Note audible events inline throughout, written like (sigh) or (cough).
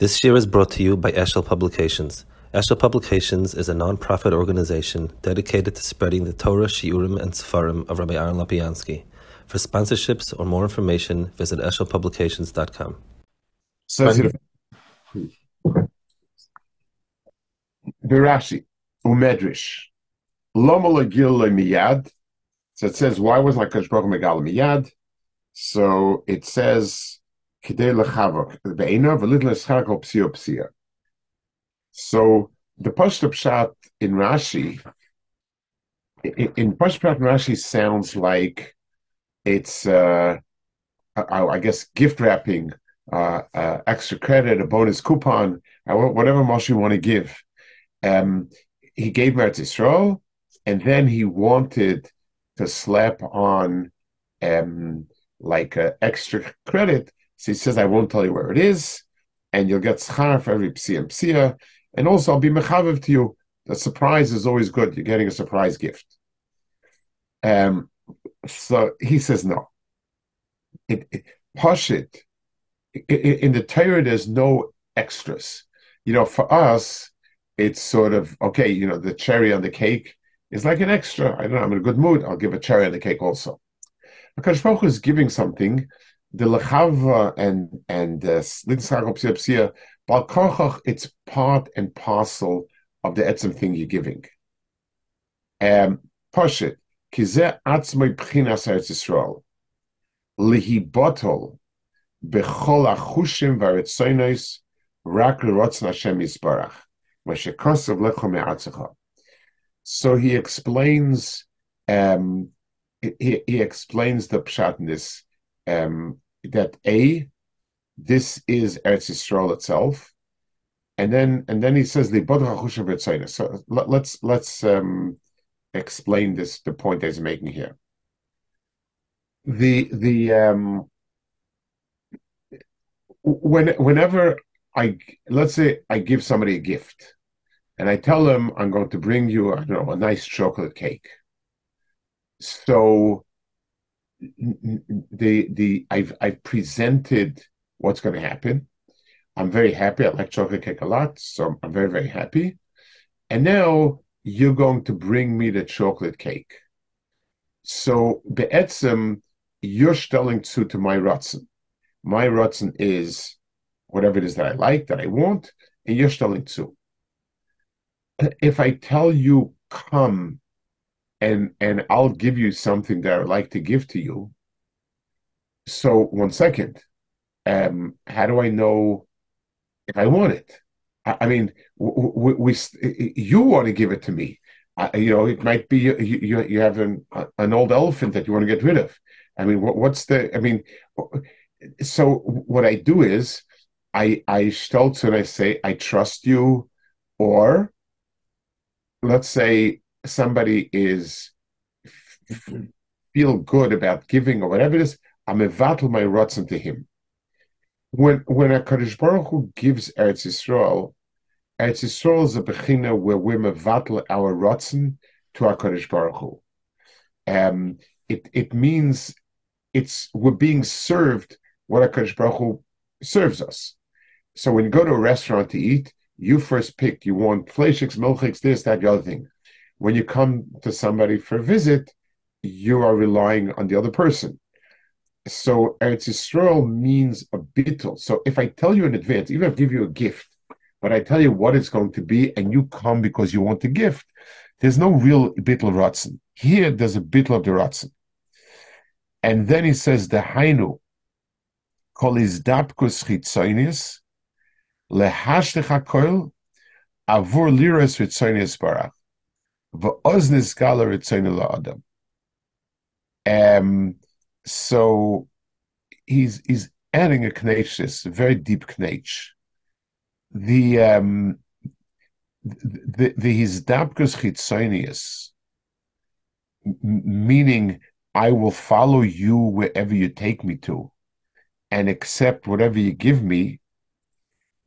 This year is brought to you by Eshel Publications. Eshel Publications is a non-profit organization dedicated to spreading the Torah, Shiurim, and Sefarim of Rabbi Aaron Lapiansky. For sponsorships or more information, visit eshelpublications.com. Birashi, Umedrish, Miyad. So it says, why was Hakadosh Baruch Megal Miyad? So it says, So the Pashto Pshat in Rashi, in, in Pashto Pshat in Rashi sounds like it's, uh, I, I guess, gift wrapping, uh, uh, extra credit, a bonus coupon, uh, whatever Moshe you want to give. Um, he gave Meretz Yisrael, and then he wanted to slap on um, like extra credit. So he says, I won't tell you where it is, and you'll get schar for every psia and psia, and also I'll be mechaviv to you. The surprise is always good. You're getting a surprise gift. Um, so he says no. It, it in the Torah, there's no extras. You know, for us, it's sort of okay. You know, the cherry on the cake is like an extra. I don't know. I'm in a good mood. I'll give a cherry on the cake also. Because Baruch is giving something. The lechava and and litzachopsia balkarchach. It's part and parcel of the etzem thing you're giving. Um, Pashit kizeh atzmoi pchinas Eretz Yisrael lihibotol bechol achushim v'aretzoinos rak l'rotzon Hashem yisbarach. So he explains um, he, he explains the pshat in this um, that a this is Eretz Yisrael itself, and then and then he says the So let, let's let's um, explain this the point that he's making here. The the um, when whenever I let's say I give somebody a gift, and I tell them I'm going to bring you I don't know a nice chocolate cake. So the the I've I've presented what's going to happen. I'm very happy. I like chocolate cake a lot, so I'm very very happy. And now you're going to bring me the chocolate cake. So be'etzem, you're stelling to to my rotzen. My rotzen is whatever it is that I like, that I want, and you're stelling to. If I tell you come and and I'll give you something that I'd like to give to you. So one second, um, how do I know if I want it? I, I mean, we, we, you want to give it to me. You know, it might be you, you, you have an an old elephant that you want to get rid of. I mean, what, what's the? I mean, so what I do is I I stolz and I say I trust you, or let's say somebody is feel good about giving or whatever it is, I'm evatel my rotzen to him. When when a Kaddish Baruch Hu gives Eretz Yisrael, Eretz Yisrael is a bechina where we're mevatel our rotzen to our Kaddish Baruch Hu. Um, it it means it's we're being served what a Kaddish Baruch Hu serves us. So when you go to a restaurant to eat, you first pick you want fleishiks, milchiks, this, that, the other thing. When you come to somebody for a visit, you are relying on the other person. So Eretz Yisrael means a bittul. So if I tell you in advance, even if I give you a gift, but I tell you what it's going to be, and you come because you want the gift, there's no real bittul ratzin. Here, there's a bittul of the ratzin. And then he says the hainu kol izdapkus chitzonis lehashtech avur liras ritzonis barach Um, so he's he's adding a knetch, a very deep knetch. The um, the his dabkus chitzonius, meaning I will follow you wherever you take me to, and accept whatever you give me,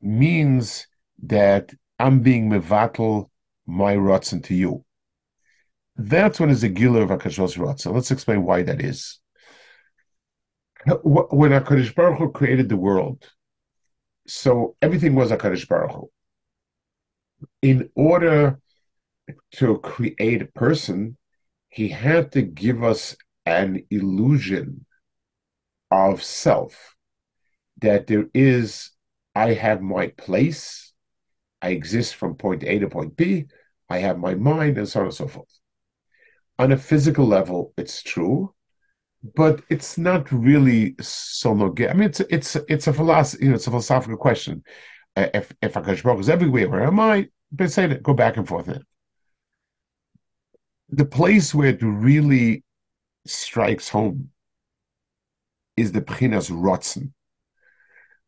means that I'm being mevatel my rotzen to you. That's when is a gila of Akashos Ratzah. Let's explain why that is. When HaKadosh Baruch Hu created the world, So everything was a Kaddish Baruch Hu. In order to create a person, he had to give us an illusion of self that there is, I have my place, I exist from point A to point B, I have my mind, and so on and so forth. On a physical level, it's true, but it's not really so no I mean, it's it's it's a philosophy, you know, it's a philosophical question. Uh, if if Hakadosh Baruch is everywhere, where am I? But say that, go back and forth. There. The place where it really strikes home is the Pchinas Rotzen.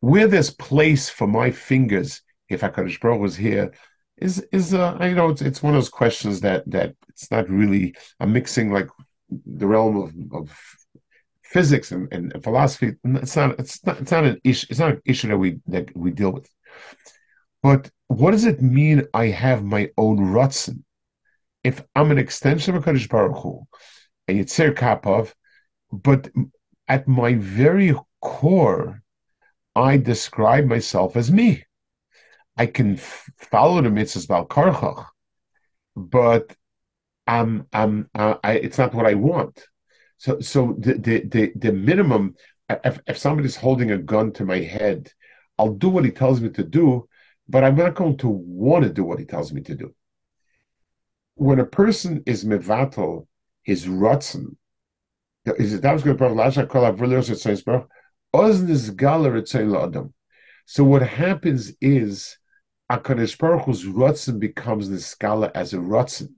Where there's place for my fingers, if Hakadosh Baruch was here, is is uh, you know it's, it's one of those questions that that it's not really I'm mixing like the realm of, of physics and, and philosophy. It's not it's not it's not an issue it's not an issue that we that we deal with. But what does it mean I have my own Ratzin? If I'm an extension of a Kaddish Baruch Hu, and Yitzir Kapov, but at my very core, I describe myself as me. I can follow the mitzvahs about karchach, but uh, I, it's not what I want. So, so the the the, the minimum. If, if somebody's holding a gun to my head, I'll do what he tells me to do, but I'm not going to want to do what he tells me to do. When a person is mevatel, his rotzen, is it that was going to lasha kol avrilos adam. So what happens is Akadosh Baruch Hu's rotzen becomes the skala as a rotzen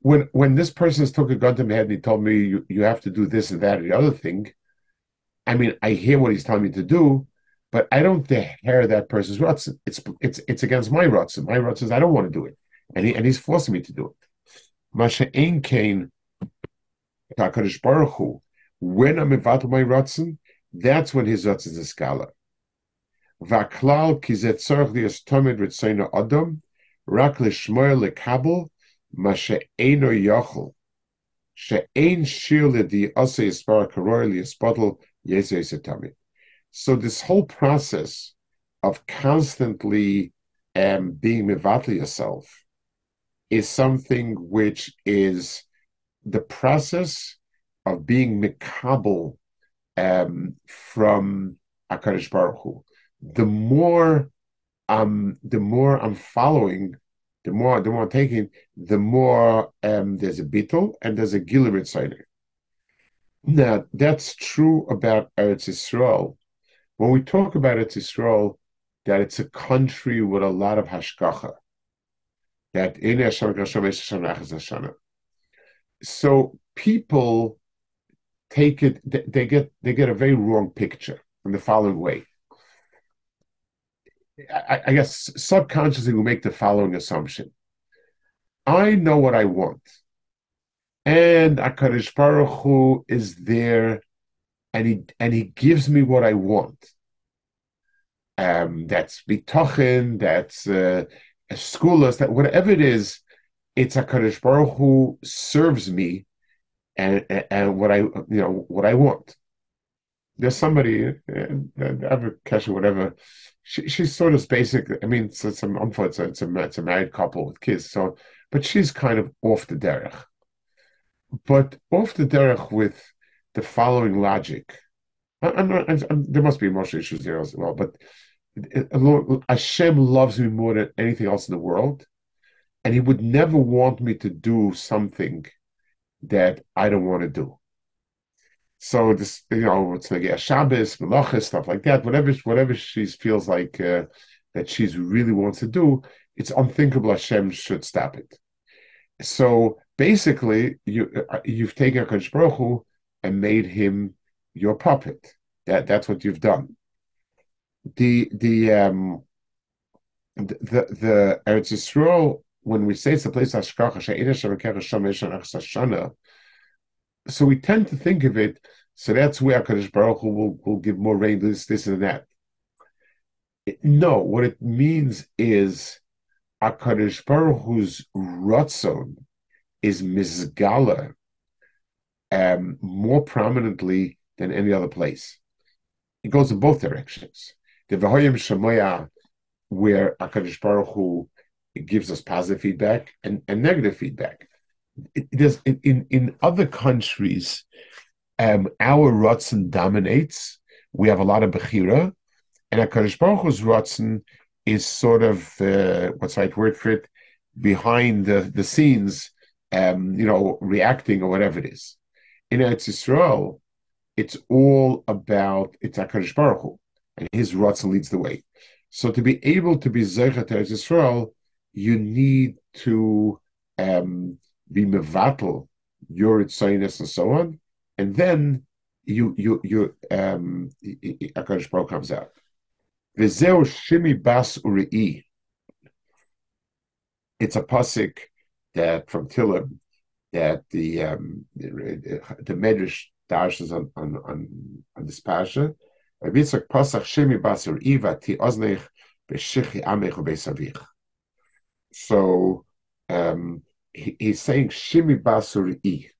when when this person took a gun to my head and he told me you, you have to do this and that and the other thing, I mean, I hear what he's telling me to do, but I don't hear that person's ruts. It's it's it's against my ruts, and my ruts is I don't want to do it, and he and he's forcing me to do it. Masha ein Hakadosh Baruch Hu. When I'm involved my rutzen, that's when his ruts is a lias tomid ritzayna adam rak lishmoyer lekabel Mashe'eno yochel. She'ein shir ledi ase yispar karor liyispotl yesu So this whole process of constantly um, being mivatli yourself is something which is the process of being mikabel um, from Akadosh Baruch Hu. The more um, the more I'm following the more the more I'm taking, the more um, there's a bittul and there's a gilim inside. Now that's true about Eretz Yisrael. When we talk about Eretz Yisrael, that it's a country with a lot of hashgacha. That in Hashem So people take it; they get they get a very wrong picture in the following way. I, I guess subconsciously we make the following assumption. I know what I want. And Akarish Baruch Hu is there and he and he gives me what I want. Um, that's bitochen, that's uh, schoolas, that whatever it is, it's Akarish Baruch Hu serves me and, and, and what I you know what I want. There's somebody, uh, ever catch whatever she, she's sort of basic. I mean, it's, it's, a, it's, a, it's, a, it's a married couple with kids, so but she's kind of off the derech. But off the derech with the following logic. I, I'm not, I'm, there must be emotional issues there as well, but Hashem loves me more than anything else in the world, and He would never want me to do something that I don't want to do. So this, you know, it's like yeah, Shabbos, Melachas, stuff like that. Whatever, whatever she feels like uh, that she's really wants to do, it's unthinkable Hashem should stop it. So basically, you uh, you've taken Hakadosh Baruch Hu and made him your puppet. That that's what you've done. The the um the the, Eretz Yisrael when we say it's a place Hashgacha so we tend to think of it. So that's where Hakadosh Baruch Hu will, will give more rain, this, this, and that. no, what it means is Hakadosh Baruch Hu's ratzon is mizgala um, more prominently than any other place. It goes in both directions. The V'hoyim Shemoya, where HaKadosh Baruch Hu gives us positive feedback and, and negative feedback. In, in, in other countries, um, our Ratzin dominates. We have a lot of Bechira, and HaKadosh Baruch Hu's Ratzin is sort of, uh, what's the right word for it, behind the, the scenes, um, you know, reacting or whatever it is. In Eretz Yisrael, it's all about, it's HaKadosh Baruch Hu, and his Ratzin leads the way. So to be able to be Zeichat Eretz Yisrael, you need to um, be mevatel your itzainus and so on, and then you you you um Akadosh Baruch comes out. V'zeu shimi bas uri'i. It's a pasuk that from Tillim that the um, the, Medrash dashes on on on, on this pasuk. Vitzak pasach shimi bas uri'i vati oznech b'shichi amech u'beisavich. So um, he, he's saying shimi bas uri'i.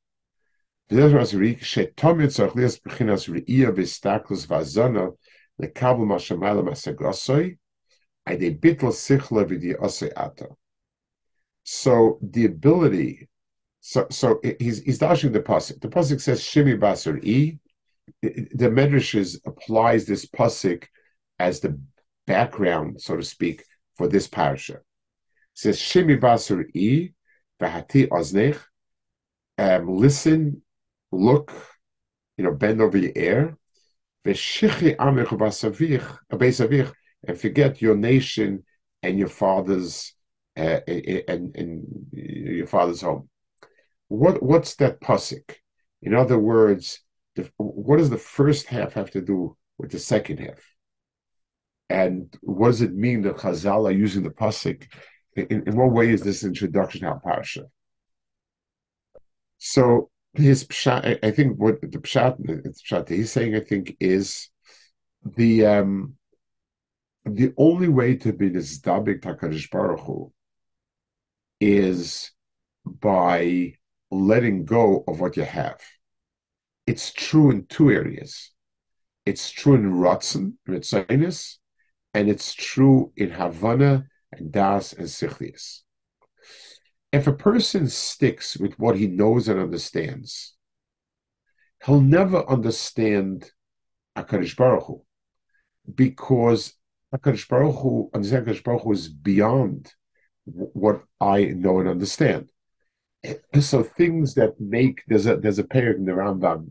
V'zeh bas uri'i shetom yitzach lias b'chinas uri'i v'staklus v'azona lekabel mashamayla masagosoi ade bitl sichla v'di osei ata. So the ability, so so he's he's dashing the pasuk. The pasuk says shimi bas uri'i. The Medrash applies this pasuk as the background, so to speak, for this parasha says Shimi Basur E Vahati Oznech. Um, listen, look, you know, bend over your ear. Veshichi Amich Basavich and forget your nation and your father's uh, and, and your father's home. What what's that pasuk? In other words, the, what does the first half have to do with the second half? And what does it mean that Chazal are using the pasuk in, in what way is this introduction to Parsha? So his pshat, I think what the pshat, the pshat he's saying, I think, is the um, the only way to be this dabik takadish baruch Hu is by letting go of what you have. It's true in two areas. It's true in Ratzon, Ritzainus, and it's true in Havana and das and sichlius. If a person sticks with what he knows and understands, he'll never understand Akarish Baruch Hu, because Akarish Baruch Hu, understand Akarish Baruch Hu is beyond what I know and understand. (clears throat) So things that make there's a there's a pair in the Rambam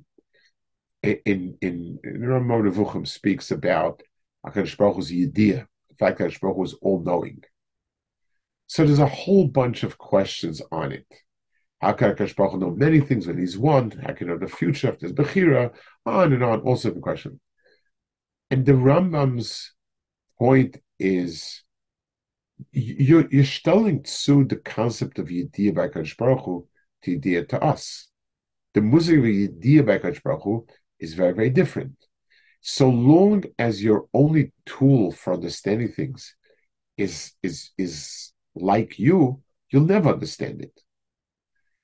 in in, in Rambam Nevuchim speaks about Akadosh Baruch Hu's idea fact that Baruch was all knowing. So there's a whole bunch of questions on it. How can Akash Baruch know many things when he's one? How can he know the future if there's Bechira? On and on, also sorts question. And the Rambam's point is you're, you're stelling to the concept of Yediyah by Akash Baruch Hu to Yediyah to us. The music of Yediyah by Akash Baruch Hu is very, very different. So long as your only tool for understanding things is is is like you, you'll never understand it.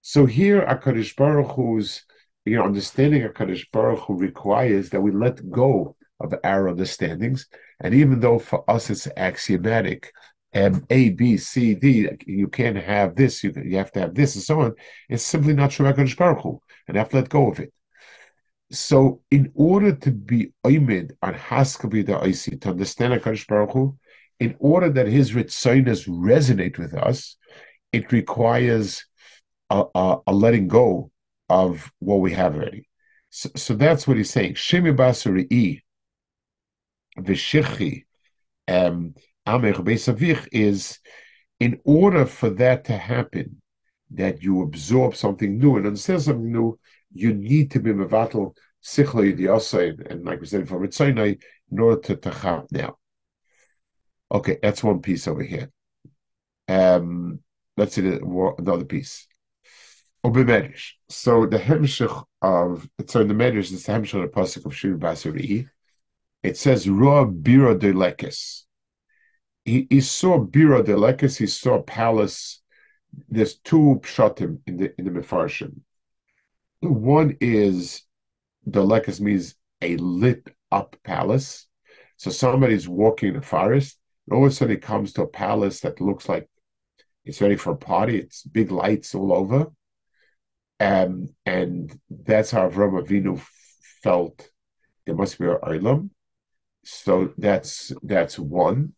So here, Akadosh Baruch Hu's you know understanding Akadosh Baruch Hu requires that we let go of our understandings, and even though for us it's axiomatic, um, A, B, C, D, you can't have this, you, you have to have this, and so on. It's simply not true Akadosh Baruch Hu, and I have to let go of it. So, in order to be oimid on Haskabi the Oisi, to understand HaKadosh Baruch Hu, in order that his ritzoinas resonate with us, it requires a, a, a, letting go of what we have already. So, so that's what he's saying. Shemi basuri v'shichi um, amech beisavich is in order for that to happen, that you absorb something new and understand something new, you need to be mevatel sichla yidiyasa, and like we said before, Ritzainai, in order to tachap now. Okay, that's one piece over here. Um, let's see the, another piece. Ubimedish. So the hemshich of so in the Medrash is the hemshich of the pasuk of Shir Basuri. It says Roa Bira de Lekes. He, he saw Bira de Lekes. He saw a palace. There's two pshatim in the in the Mefarshim. One is the Lekes means a lit up palace. So somebody's walking in the forest, and all of a sudden he comes to a palace that looks like it's ready for a party. It's big lights all over. Um, and that's how Avram Avinu felt there must be a Olam. So that's that's one.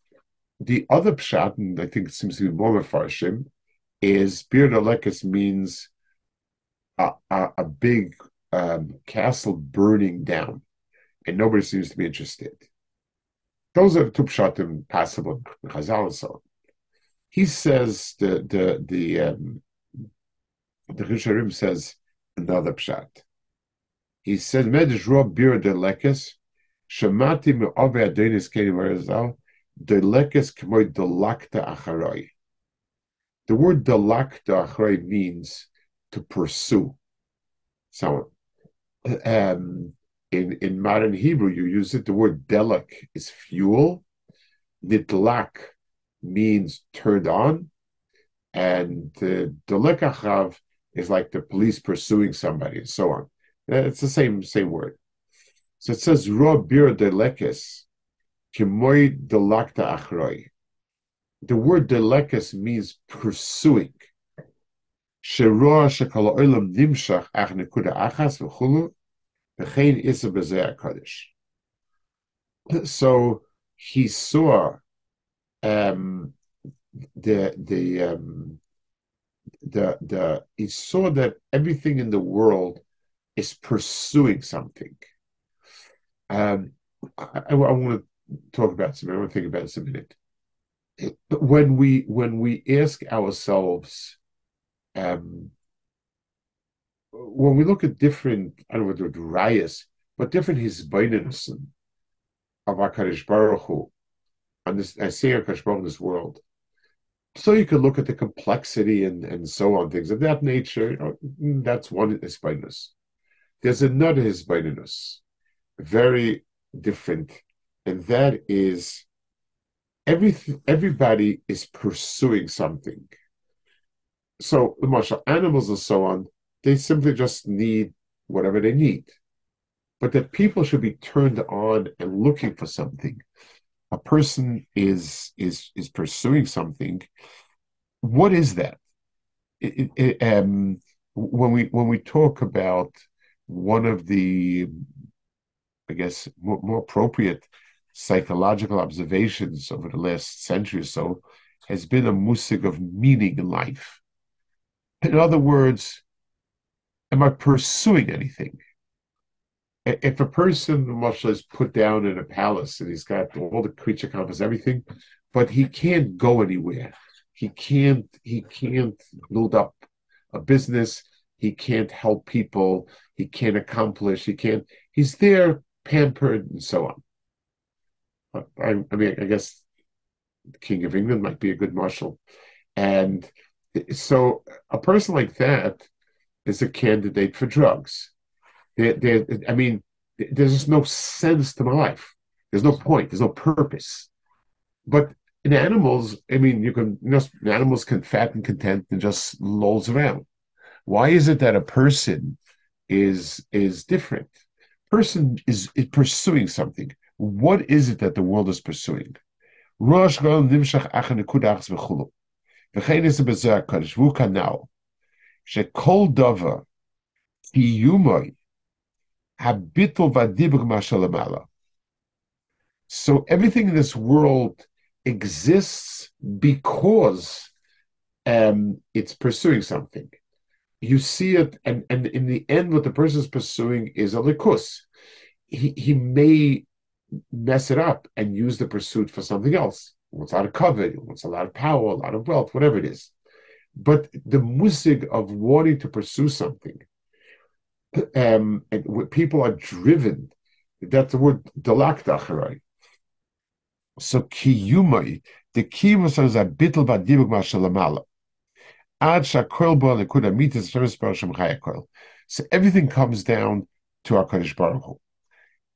The other pshat, and I think it seems to be more Mefarshim, is Bir means a, a, big um, castle burning down, and nobody seems to be interested. Those are the two pshatim possible in Chazal and so on. He says the the the um, the Rishonim says another pshat. He said, "Medrash rob bir de lekes shemati me ove adonis keni marazal de lekes k'moy delakta acharoi." The word delakta acharoi means to pursue So Um, in in modern Hebrew, you use it. The word delak is fuel. Nitlak means turned on, and delekachav is like the police pursuing somebody and so on. Uh, it's the same same word. So it says ro bir delekes kimoy. The word delekes means pursuing. So he saw um, the the um, the the he saw that everything in the world is pursuing something. Um, I, I, I want to talk about some. I want to think about this a minute. When we when we ask ourselves, um, when we look at different, I don't know, the rayas, but different hisbaininus of Hakadosh Baruch Hu, on this, I see Hakadosh Baruch in this world, so you could look at the complexity and, and so on, things of that nature. That's one hisbaininus. There's another hisbaininus, very different, and that is every everybody is pursuing something. So the martial animals and so on, they simply just need whatever they need. But that people should be turned on and looking for something a person is is is pursuing something, what is that? It, it, um, when we when we talk about one of the, I guess, more, more appropriate psychological observations over the last century or so has been a musig of meaning in life. In other words, am I pursuing anything? if a person Moshe is put down in a palace and he's got all the creature comforts, everything, but he can't go anywhere. He can't he can't build up a business. He can't help people. He can't accomplish. He can't. He's there, pampered, and so on. I, I mean, I guess the King of England might be a good marshal, and so a person like that is a candidate for drugs there, there, I mean, there's just no sense to my life. There's no point. There's no purpose. But in animals, I mean, you can you know, animals can fat and content and just lolls around. Why is it that a person is is different? Person is, is pursuing something. What is it that the world is pursuing? So everything in this world exists because um, it's pursuing something. You see it, and, and in the end, what the person is pursuing is a likus. He, he may mess it up and use the pursuit for something else. Wants a lot of covet, wants a lot of power, a lot of wealth, whatever it is. But the musig of wanting to pursue something um, people are driven. That's the word dalaktacharai. So kiyumai, the kiyum is a bittel vadibuk mashalamala. Ad shakol bo lekuda mitas shemes barashim chayakol. So everything comes down to our Kaddish Baruch Hu.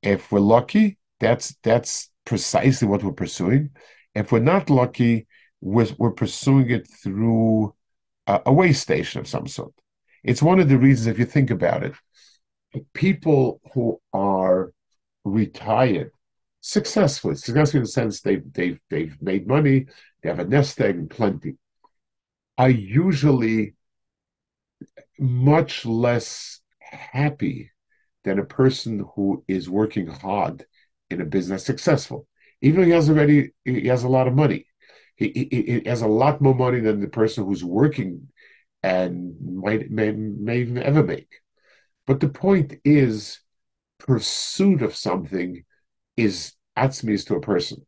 If we're lucky, that's that's precisely what we're pursuing. If we're not lucky, we're, we're pursuing it through a, a way station of some sort. It's one of the reasons, if you think about it, people who are retired successfully. Successfully in the sense they've they've they've made money, they have a nest egg and plenty, are usually much less happy than a person who is working hard in a business successful. Even though he has already he has a lot of money. He, he, he has a lot more money than the person who's working and might may, may even ever make. But the point is, pursuit of something is atzmis to a person.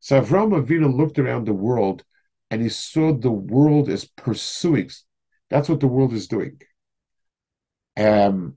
So Avram Avinu looked around the world and he saw the world is pursuing. That's what the world is doing. Um,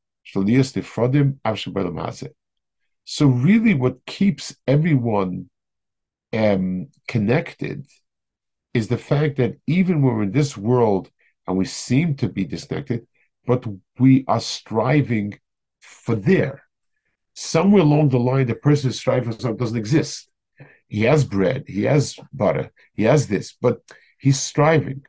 so really what keeps everyone um, connected is the fact that even when we're in this world and we seem to be disconnected, but we are striving for there. Somewhere along the line, the person is striving for something doesn't exist. He has bread, he has butter, he has this, but he's striving.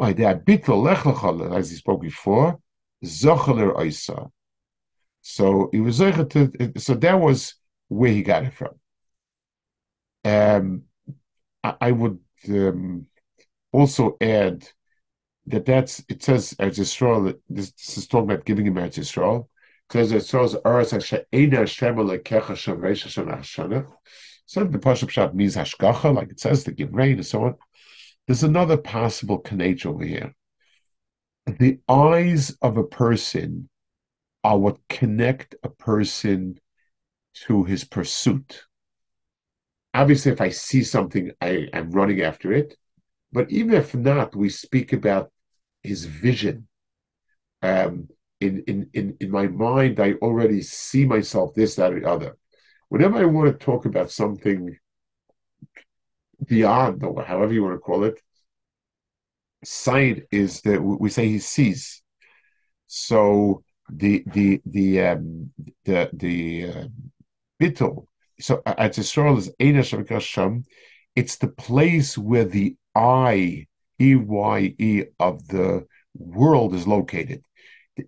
As he spoke before, Zocheler Isa. So he was to, so that was where he got it from. Um, I, I would um, also add that that's it says as Yisrael. This, this is talking about giving him as Yisrael. It says Eretz Hashem. So the Pashup Shat means Hashgacha, like it says to give rain and so on. There's another possible connection over here the eyes of a person are what connect a person to his pursuit. Obviously, if I see something, I am running after it. But even if not, we speak about his vision. Um, in, in, in, in my mind, I already see myself this, that, or the other. Whenever I want to talk about something beyond, or however you want to call it, sight is that we say he sees. So the the the um, the the uh, bittul. So at Yisrael is Eina It's the place where the eye, E Y E of the world is located.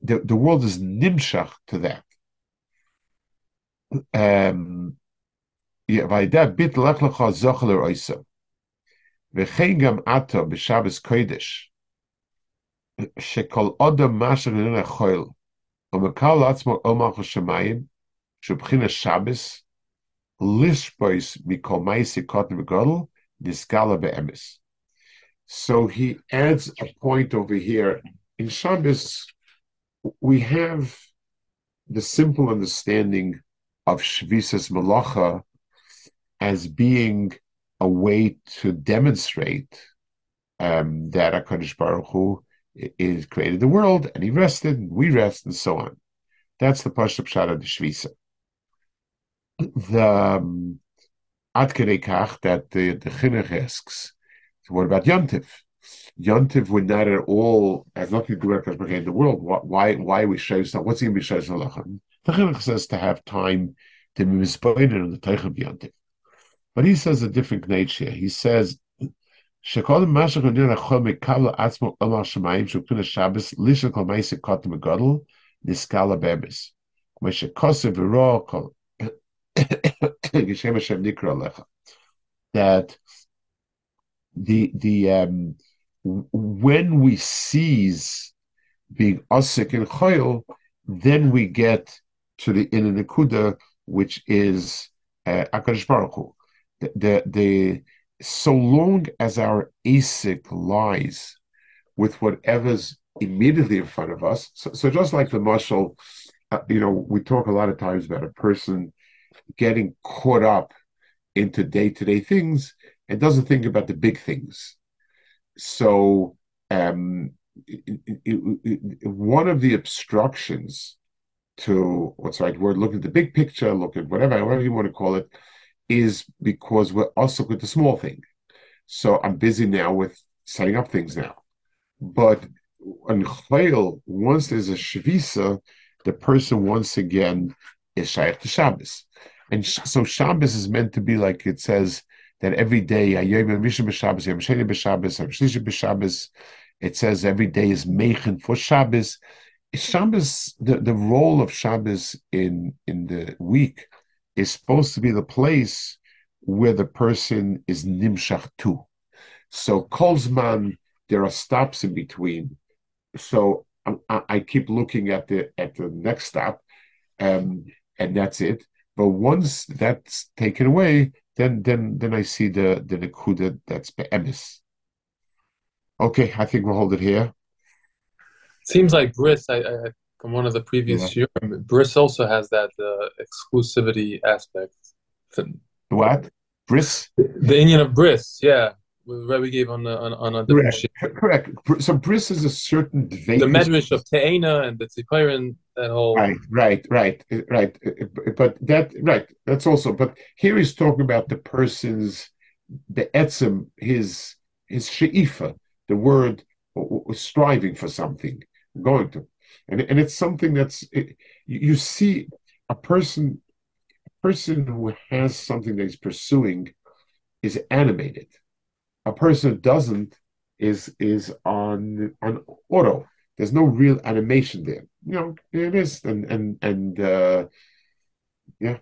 The, the world is nimshach to that. Um, yeah, וכן גם עתה בשבס קודש, שכל אדם משך איננו יכול, ומקל לעצמו עומק השמיים, שבחינת שבס, לשפויס מכל מייסי קוטן וגודל, נסגלה באמס. So he adds a point over here. In Shabbos, we have the simple understanding of Shvisas Malacha as being a way to demonstrate um, that Hakadosh Baruch Hu is created the world and He rested, and we rest, and so on. That's the Pashup Pshat of the Shvisa. The um, Kach that the the Chinuch asks, what about Yontif? Yontif would not at all have nothing to do with Hakadosh in the world. Why why we show stuff? What's even be shows The Chinuch says to have time to be mispointed in the Teich of Yontif. But he says a different nature. He says, that the the um, when we seize being osik and choil, then we get to the inner nekuda, which is uh, Akash Baruch Hu the the so long as our ASIC lies with whatever's immediately in front of us. So, so just like the muscle, uh, you know, we talk a lot of times about a person getting caught up into day to day things and doesn't think about the big things. So, um, it, it, it, one of the obstructions to what's the right word, look at the big picture, look at whatever, whatever you want to call it, is because we're also with the small thing. So I'm busy now with setting up things now. But on Chayil, once there's a Shavisa, the person once again is Shaykh to Shabbos. And so Shabbos is meant to be like it says that every day, it says every day is Meichen for Shabbos. Shabbos, the, the role of Shabbos in, in the week is supposed to be the place where the person is nimshach to. So Kolzman, there are stops in between. So I, I, keep looking at the at the next stop, um, and that's it. But once that's taken away, then then then I see the the nekuda that's be'emis. Okay, I think we'll hold it here. Seems like Bris, I, I from one of the previous yeah. years, Bris also has that uh, exclusivity aspect. What? Bris? The Indian of Bris, yeah. Rebbe gave on the, on, on a correct. correct. So bris is a certain the medrash of Te'ena and the Tzipirin, that whole right, right, right, right. But that right, that's also. But here he's talking about the person's the etzem, his his sheifa, the word striving for something, going to, and and it's something that's it, you see a person, a person who has something that he's pursuing is animated a person who doesn't is is on on auto. There's no real animation there. You know, it is, and and and uh, yeah.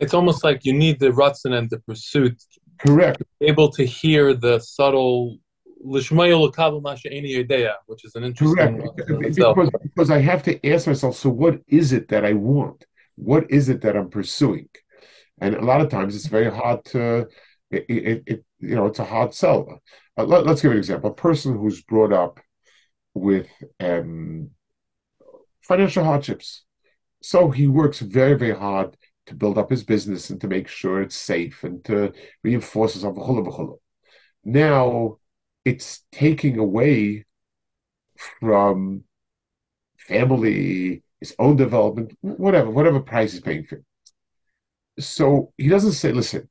It's almost like you need the rutzen and the pursuit. Correct. able to hear the subtle which is an interesting Correct. Because, because I have to ask myself, so what is it that I want? What is it that I'm pursuing? And a lot of times it's very hard to it, it, it you know, it's a hard sell. Uh, let, us give an example. A person who's brought up with um, financial hardships. So he works very, very hard to build up his business and to make sure it's safe and to reinforce himself. Now it's taking away from family, his own development, whatever, whatever price he's paying for. So he doesn't say, listen,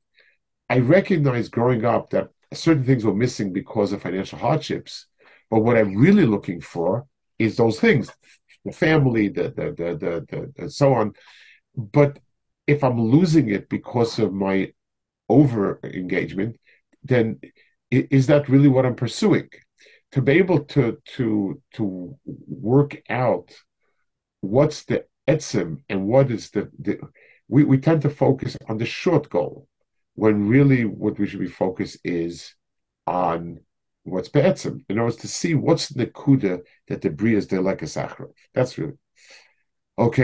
I recognize growing up that certain things were missing because of financial hardships. But what I'm really looking for is those things, the family, the the the the, the, the so on. But if I'm losing it because of my over engagement, then is that really what I'm pursuing? To be able to to to work out what's the etzim and what is the, the we, we tend to focus on the short goal when really what we should be focused is on what's be'etzim, in order to see what's the kuda that the bria is like a sachrov. That's really okay.